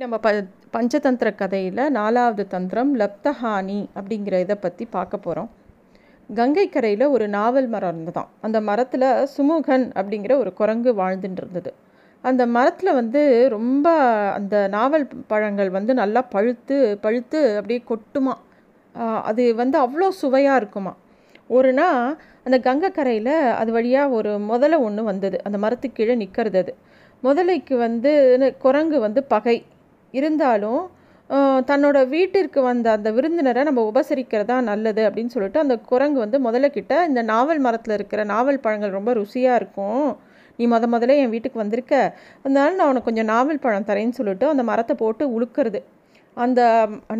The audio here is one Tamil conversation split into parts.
நம்ம ப பஞ்சதந்திர கதையில் நாலாவது தந்திரம் லப்தஹானி அப்படிங்கிற இதை பற்றி பார்க்க போகிறோம் கங்கை கரையில் ஒரு நாவல் மரம் இருந்ததாம். அந்த மரத்தில் சுமுகன் அப்படிங்கிற ஒரு குரங்கு வாழ்ந்துட்டு இருந்தது. அந்த மரத்தில் வந்து ரொம்ப அந்த நாவல் பழங்கள் வந்து நல்லா பழுத்து பழுத்து அப்படியே கொட்டுமா. அது வந்து அவ்வளோ சுவையாக இருக்குமா. ஒரு நாள் அந்த கங்கை கரையில் அது வழியாக ஒரு முதலை ஒன்று வந்தது. அந்த மரத்துக்கு கீழே நிற்கிறது அது. முதலைக்கு வந்து குரங்கு வந்து பகை. இருந்தாலும் தன்னோட வீட்டிற்கு வந்த அந்த விருந்தினரை நம்ம உபசரிக்கிறதா நல்லது அப்படின்னு சொல்லிட்டு அந்த குரங்கு வந்து முதல்ல கிட்ட இந்த நாவல் மரத்தில் இருக்கிற நாவல் பழங்கள் ரொம்ப ருசியாக இருக்கும். நீ முத முதல்ல என் வீட்டுக்கு வந்திருக்க. அதனால நான் உனக்கு கொஞ்சம் நாவல் பழம் தரேன்னு சொல்லிட்டு அந்த மரத்தை போட்டு உழுக்கிறது. அந்த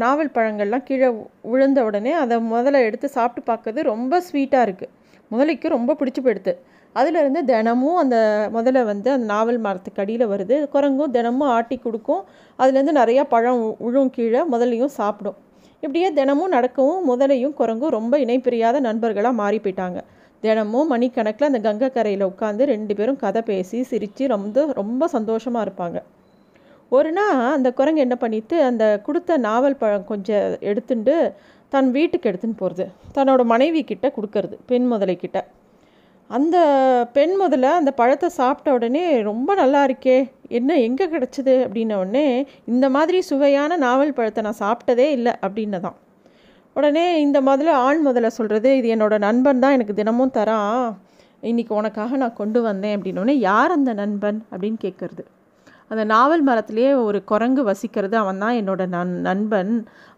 நாவல் பழங்கள்லாம் கீழே விழுந்த உடனே அதை முதல்ல எடுத்து சாப்பிட்டு பார்க்கறது ரொம்ப ஸ்வீட்டாக இருக்குது முதலைக்கு ரொம்ப பிடிச்சி போயிடுது. அதுலேருந்து தினமும் அந்த முதல்ல வந்து அந்த நாவல் மரத்துக்கு அடியில் வருது. குரங்கும் தினமும் ஆட்டி கொடுக்கும். அதுலேருந்து நிறையா பழம் உ- கீழே முதலையும் சாப்பிடும். இப்படியே தினமும் நடக்கவும் முதலையும் குரங்கும் ரொம்ப இணைப்பிரியாத நண்பர்களாக மாறி போயிட்டாங்க. தினமும் மணிக்கணக்கில் அந்த கங்கை கரையில் உட்காந்து ரெண்டு பேரும் கதை பேசி சிரித்து ரொம்ப ரொம்ப சந்தோஷமாக இருப்பாங்க. ஒரு நாள் அந்த குரங்கு என்ன பண்ணிட்டு அந்த கொடுத்த நாவல் பழம் கொஞ்சம் எடுத்துட்டு தன் வீட்டுக்கு எடுத்துன்னு போகிறது தன்னோட மனைவி கிட்ட கொடுக்கறது பெண் முதலை கிட்ட. அந்த பெண் முதல்ல அந்த பழத்தை சாப்பிட்ட உடனே ரொம்ப நல்லா இருக்கே என்ன எங்கே கிடச்சிது? அப்படின்ன உடனே இந்த மாதிரி சுவையான நாவல் பழத்தை நான் சாப்பிட்டதே இல்லை அப்படின்னதான். உடனே இந்த முதல்ல ஆண் முதல்ல சொல்கிறது இது என்னோடய நண்பன் தான் எனக்கு தினமும் தரான் இன்னைக்கு உனக்காக நான் கொண்டு வந்தேன் அப்படின்னோடனே யார் அந்த நண்பன்? அப்படின்னு கேட்குறது அந்த நாவல் மரத்திலேயே ஒரு குரங்கு வசிக்கிறது. அவன் தான் என்னோட நன் நண்பன்.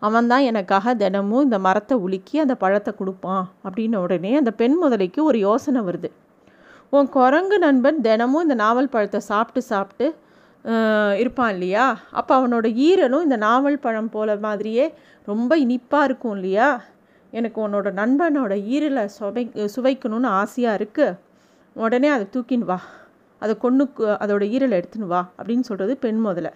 அவன் தான் எனக்காக தினமும் இந்த மரத்தை உலுக்கி அந்த பழத்தை கொடுப்பான் அப்படின்ன உடனே அந்த பெண் முதலைக்கு ஒரு யோசனை வருது. உன் குரங்கு நண்பன் தினமும் இந்த நாவல் பழத்தை சாப்பிட்டு சாப்பிட்டு இருப்பான் இல்லையா? அப்போ அவனோட ஈரலும் இந்த நாவல் பழம் போல மாதிரியே ரொம்ப இனிப்பாக இருக்கும் இல்லையா? எனக்கு உன்னோட நண்பனோட ஈரலை சுவை சுவைக்கணும்னு ஆசையாக இருக்குது உடனே அதை தூக்கின்னு வா. அதை கொண்டு அதோட ஈரலை எடுத்துன்னு வா அப்படின்னு சொல்கிறது பெண் முதலை.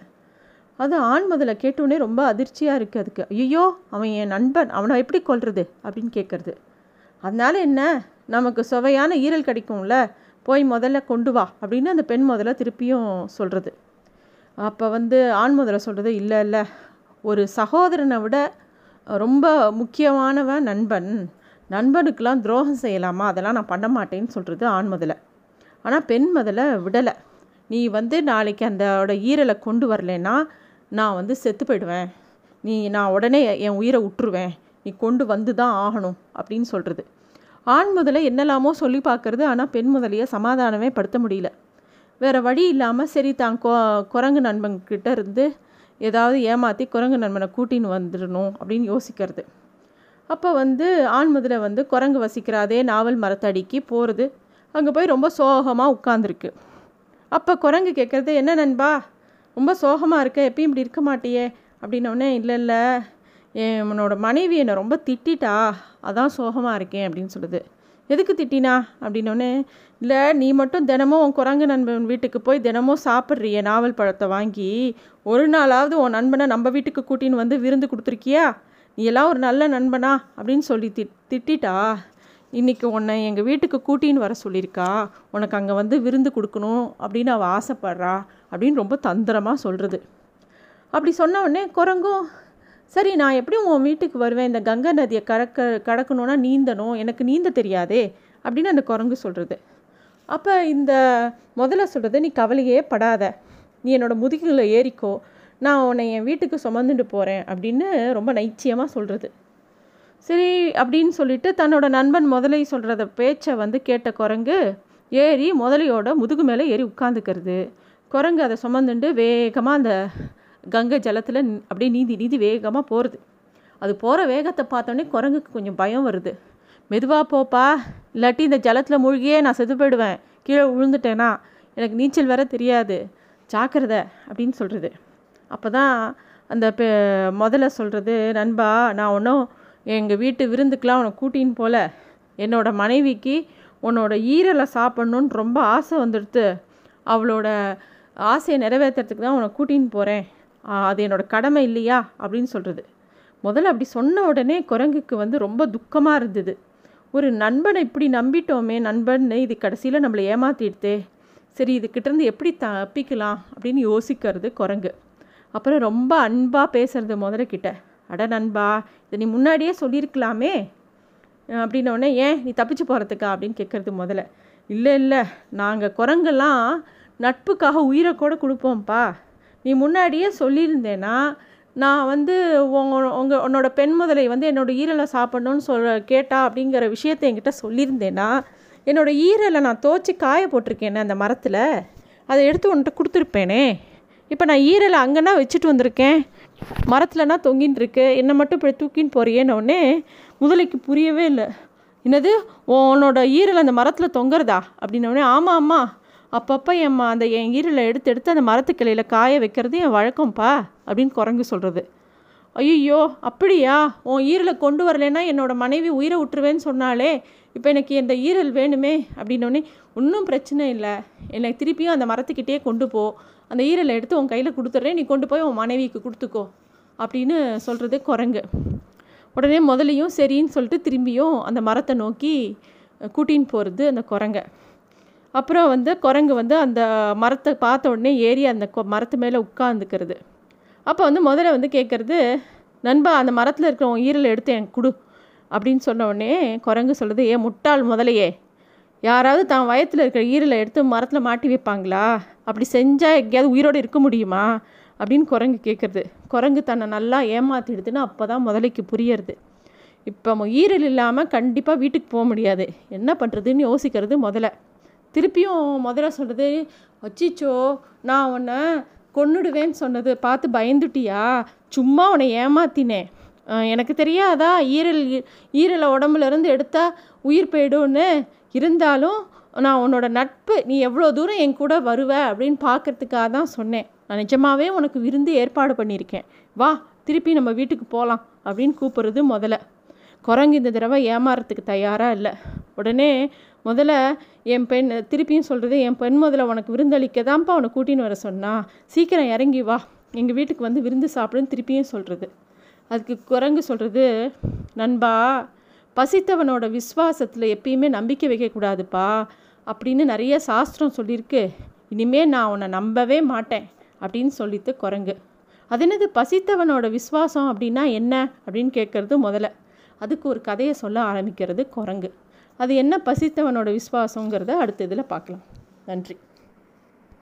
அது ஆண் முதல்ல கேட்டோடனே ரொம்ப அதிர்ச்சியாக இருக்குது அதுக்கு. ஐயோ அவன் என் நண்பன் அவனை எப்படி கொல்றது அப்படின்னு கேட்குறது அதனால என்ன? நமக்கு சுவையான ஈரல் கிடைக்கும்ல போய் முதல்ல கொண்டு வா அப்படின்னு அந்த பெண் முதல்ல திருப்பியும் சொல்கிறது அப்போ வந்து ஆண் முதல்ல சொல்கிறது இல்லை இல்லை. ஒரு சகோதரனை விட ரொம்ப முக்கியமானவன் நண்பன். நண்பனுக்கெலாம் துரோகம் செய்யலாமா? அதெல்லாம் நான் பண்ண மாட்டேன்னு சொல்கிறது ஆண் முதல்ல ஆனால் பெண் முதல்ல விடலை. நீ வந்து நாளைக்கு அந்தோட ஈரலை கொண்டு வரலன்னா நான் வந்து செத்து போயிடுவேன். நீ நான் உடனே என் உயிரை விட்டுருவேன் நீ கொண்டு வந்து தான் ஆகணும் அப்படின்னு சொல்கிறது ஆண் முதல்ல என்னெல்லாமோ சொல்லி பார்க்கறது ஆனால் பெண் முதலையை சமாதானமே படுத்த முடியல. வேறு வழி இல்லாமல் சரி தான் கொ குரங்கு நண்பன்கிட்ட இருந்து ஏதாவது ஏமாற்றி குரங்கு நண்பனை கூட்டின்னு வந்துடணும் அப்படின்னு யோசிக்கிறது. அப்போ வந்து ஆண் முதலை வந்து குரங்கு வசிக்கிற அதே நாவல் மரத்தடிக்கு போகிறது அங்கே போய் ரொம்ப சோகமாக உட்காந்துருக்கு அப்போ குரங்கு கேட்குறது என்ன நண்பா ரொம்ப சோகமாக இருக்க எப்பயும் இப்படி இருக்க மாட்டியே? அப்படின்னோடனே இல்லை இல்லை என்னோட மனைவி என்னை ரொம்ப திட்டிட்டா அதான் சோகமாக இருக்கேன் அப்படின்னு சொல்லுது. எதுக்கு திட்டினா? அப்படின்னோடனே இல்லை நீ மட்டும் தினமும் உன் குரங்கு நண்பன் வீட்டுக்கு போய் தினமும் சாப்பிட்றிய நாவல் பழத்தை வாங்கி ஒரு நாளாவது உன் நண்பனை நம்ம வீட்டுக்கு கூட்டின்னு வந்து விருந்து கொடுத்துருக்கியா? நீ எல்லாம் ஒரு நல்ல நண்பனா? அப்படின்னு சொல்லி திட் திட்டிட்டா இன்னைக்கு உன்னை எங்கள் வீட்டுக்கு கூட்டின்னு வர சொல்லியிருக்கா. உனக்கு அங்கே வந்து விருந்து கொடுக்கணும் அப்படின்னு அவள் ஆசைப்படுறா அப்படின்னு ரொம்ப தந்திரமாக சொல்கிறது அப்படி சொன்ன உடனே குரங்கும் சரி நான் எப்படியும் உன் வீட்டுக்கு வருவேன்? இந்த கங்கை நதியை கடக்க கடக்கணும்னா நீந்தணும். எனக்கு நீந்த தெரியாதே அப்படின்னு அந்த குரங்கு சொல்கிறது அப்போ இந்த முதல்ல சொல்கிறது நீ கவலையே படாத. நீ என்னோடய முதுகில் ஏறிக்கோ. நான் உன்னை என் வீட்டுக்கு சுமந்துட்டு போகிறேன் அப்படின்னு ரொம்ப நைச்சியமாக சொல்கிறது சரி அப்படின்னு சொல்லிட்டு தன்னோட நண்பன் முதலை சொல்கிறத பேச்சை வந்து கேட்ட குரங்கு ஏறி முதலையோட முதுகு மேலே ஏறி உட்காந்துக்கிறது குரங்கு அதை சுமந்துண்டு வேகமாக அந்த கங்கை ஜலத்தில் அப்படியே நீந்தி நீந்தி வேகமாக போகிறது அது போகிற வேகத்தை பார்த்தோன்னே குரங்குக்கு கொஞ்சம் பயம் வருது. மெதுவாக போப்பா இல்லாட்டி இந்த ஜலத்தில் மூழ்கியே நான் செத்து போயிடுவேன் கீழே விழுந்துட்டேன்னா எனக்கு நீச்சல் வேற தெரியாது ஜாக்கிரதை அப்படின்னு சொல்கிறது அப்போ தான் அந்த பெ முதல்ல சொல்கிறது நண்பா நான் ஒன்றும் எங்கள் வீட்டு விருந்துக்கெலாம் உன்னை கூட்டின்னு போல. என்னோட மனைவிக்கு உன்னோட ஈரலை சாப்பிட்ணுன்னு ரொம்ப ஆசை வந்துடுத்து. அவளோட ஆசையை நிறைவேற்றுறதுக்கு தான் உன்னை கூட்டின்னு போகிறேன் அது என்னோட கடமை இல்லையா? அப்படின்னு சொல்கிறது முதல்ல அப்படி சொன்ன உடனே குரங்குக்கு வந்து ரொம்ப துக்கமாக இருந்தது. ஒரு நண்பனை இப்படி நம்பிட்டோமே நண்பன்னு இது கடைசியில் நம்மளை ஏமாத்திடுதே சரி இதுக்கிட்டேருந்து எப்படி தப்பிக்கலாம் அப்படின்னு யோசிக்கிறது குரங்கு. அப்புறம் ரொம்ப அன்பாக பேசுகிறது முதல்ல கிட்ட. அட நண்பா இதை நீ முன்னாடியே சொல்லியிருக்கலாமே. அப்படின்னோடனே ஏன் நீ தப்பிச்சு போகிறதுக்கா அப்படின்னு கேட்குறது முதல்ல. இல்லை இல்லை நாங்கள் குரங்கெல்லாம் நட்புக்காக உயிரை கூட கொடுப்போம்ப்பா. நீ முன்னாடியே சொல்லியிருந்தேன்னா நான் வந்து உங்க உங்கள் உன்னோட பெண் முதலை வந்து என்னோடய ஈரலை சாப்பிட்ணுன்னு சொல்ல கேட்டா அப்படிங்கிற விஷயத்தை என்கிட்ட சொல்லியிருந்தேன்னா என்னோடய ஈரலை நான் தோச்சி காய போட்டிருக்கேனே அந்த மரத்தில் அதை எடுத்து உன்கிட்ட கொடுத்துருப்பேனே. இப்போ நான் ஈரலை அங்கேனா வச்சுட்டு வந்திருக்கேன். மரத்துலனா தொங்கின்னு இருக்கு. என்னை மட்டும் இப்படி தூக்கின்னு போறியேன்னொடனே முதலைக்கு புரியவே இல்லை. என்னது? உன்னோட ஈரல் அந்த மரத்தில் தொங்குறதா? அப்படின்னோடனே ஆமாம் ஆமாம் அப்பப்போ என் அந்த என் ஈரலை எடுத்து எடுத்து அந்த மரத்துக்கிளையில் காய வைக்கிறது என் வழக்கம்ப்பா அப்படின்னு குரங்கு சொல்கிறது ஐயோ அப்படியா? உன் ஈரலை கொண்டு வரலன்னா என்னோடய மனைவி உயிரை விட்டுருவேன்னு சொன்னாலே இப்போ எனக்கு இந்த ஈரல் வேணுமே அப்படின்னோடனே ஒன்றும் பிரச்சனை இல்லை. என்னை திருப்பியும் அந்த மரத்துக்கிட்டே கொண்டு போ. அந்த ஈரலை எடுத்து உன் கையில் கொடுத்துட்றேன் நீ கொண்டு போய் உன் மனைவிக்கு கொடுத்துக்கோ. அப்படின்னு சொல்கிறது குரங்கு. உடனே முதலையும் சரின்னு சொல்லிட்டு திரும்பியும் அந்த மரத்தை நோக்கி கூட்டின்னு போகிறது அந்த குரங்கை. அப்புறம் வந்து குரங்கு வந்து அந்த மரத்தை பார்த்த உடனே ஏறி அந்த மரத்து மேலே உட்காந்துக்கிறது அப்போ வந்து முதல்ல வந்து கேட்குறது நண்பா அந்த மரத்தில் இருக்கிற ஈரலை எடுத்து எனக்கு கொடு. அப்படின்னு சொன்ன உடனே குரங்கு சொல்கிறது ஏன் முட்டாள் முதலையே யாராவது தான் வயத்தில் இருக்கிற ஈரலை எடுத்து மரத்தில் மாட்டி வைப்பாங்களா? அப்படி செஞ்சால் எங்கேயாவது உயிரோடு இருக்க முடியுமா? அப்படின்னு குரங்கு கேட்குறது குரங்கு தன்னை நல்லா ஏமாற்றிடுதுன்னு அப்போ தான் முதலைக்கு புரியறது. இப்போ ஈரல் இல்லாமல் கண்டிப்பாக வீட்டுக்கு போக முடியாது. என்ன பண்ணுறதுன்னு யோசிக்கிறது முதல்ல திருப்பியும் முதல்ல சொல்கிறது அச்சிச்சோ நான் உன்னை கொன்னுடுவேன்னு சொன்னது பார்த்து பயந்துட்டியா? சும்மா உன்னை ஏமாத்தினேன். எனக்கு தெரியாதா? ஈரல் ஈரலை உடம்புலேருந்து எடுத்தால் உயிர் போயிடும்னு இருந்தாலும் நான் உன்னோட நட்பு நீ எவ்வளோ தூரம் என் கூட வருவ அப்படின்னு பார்க்கறதுக்காக தான் சொன்னேன். நான் நிஜமாகவே உனக்கு விருந்து ஏற்பாடு பண்ணியிருக்கேன். வா திருப்பி நம்ம வீட்டுக்கு போகலாம் அப்படின்னு கூப்பிட்றது முதல்ல. குரங்கு இந்த தடவை ஏமாறத்துக்கு தயாராக இல்லை. உடனே முதல்ல என் பெண் திருப்பியும் சொல்கிறது என் பெண் முதல்ல உனக்கு விருந்தளிக்க தான்ப்பா அவனை கூட்டின்னு வர சொன்னா. சீக்கிரம் இறங்கி வா. எங்கள் வீட்டுக்கு வந்து விருந்து சாப்பிடுன்னு திருப்பியும் சொல்கிறது அதுக்கு குரங்கு சொல்கிறது நண்பா பசித்தவனோட விஸ்வாசத்தில் எப்பயுமே நம்பிக்கை வைக்கக்கூடாதுப்பா அப்படின்னு நிறைய சாஸ்திரம் சொல்லியிருக்கு. இனிமேல் நான் உன்னை நம்பவே மாட்டேன் அப்படின்னு சொல்லித்து குரங்கு. அது என்னது பசித்தவனோட விஸ்வாசம் அப்படின்னா என்ன? அப்படின்னு கேட்குறது முதல்ல. அதுக்கு ஒரு கதையை சொல்ல ஆரம்பிக்கிறது குரங்கு. அது என்ன பசித்தவனோட விஸ்வாசங்கிறத அடுத்த இதில் பார்க்கலாம். நன்றி.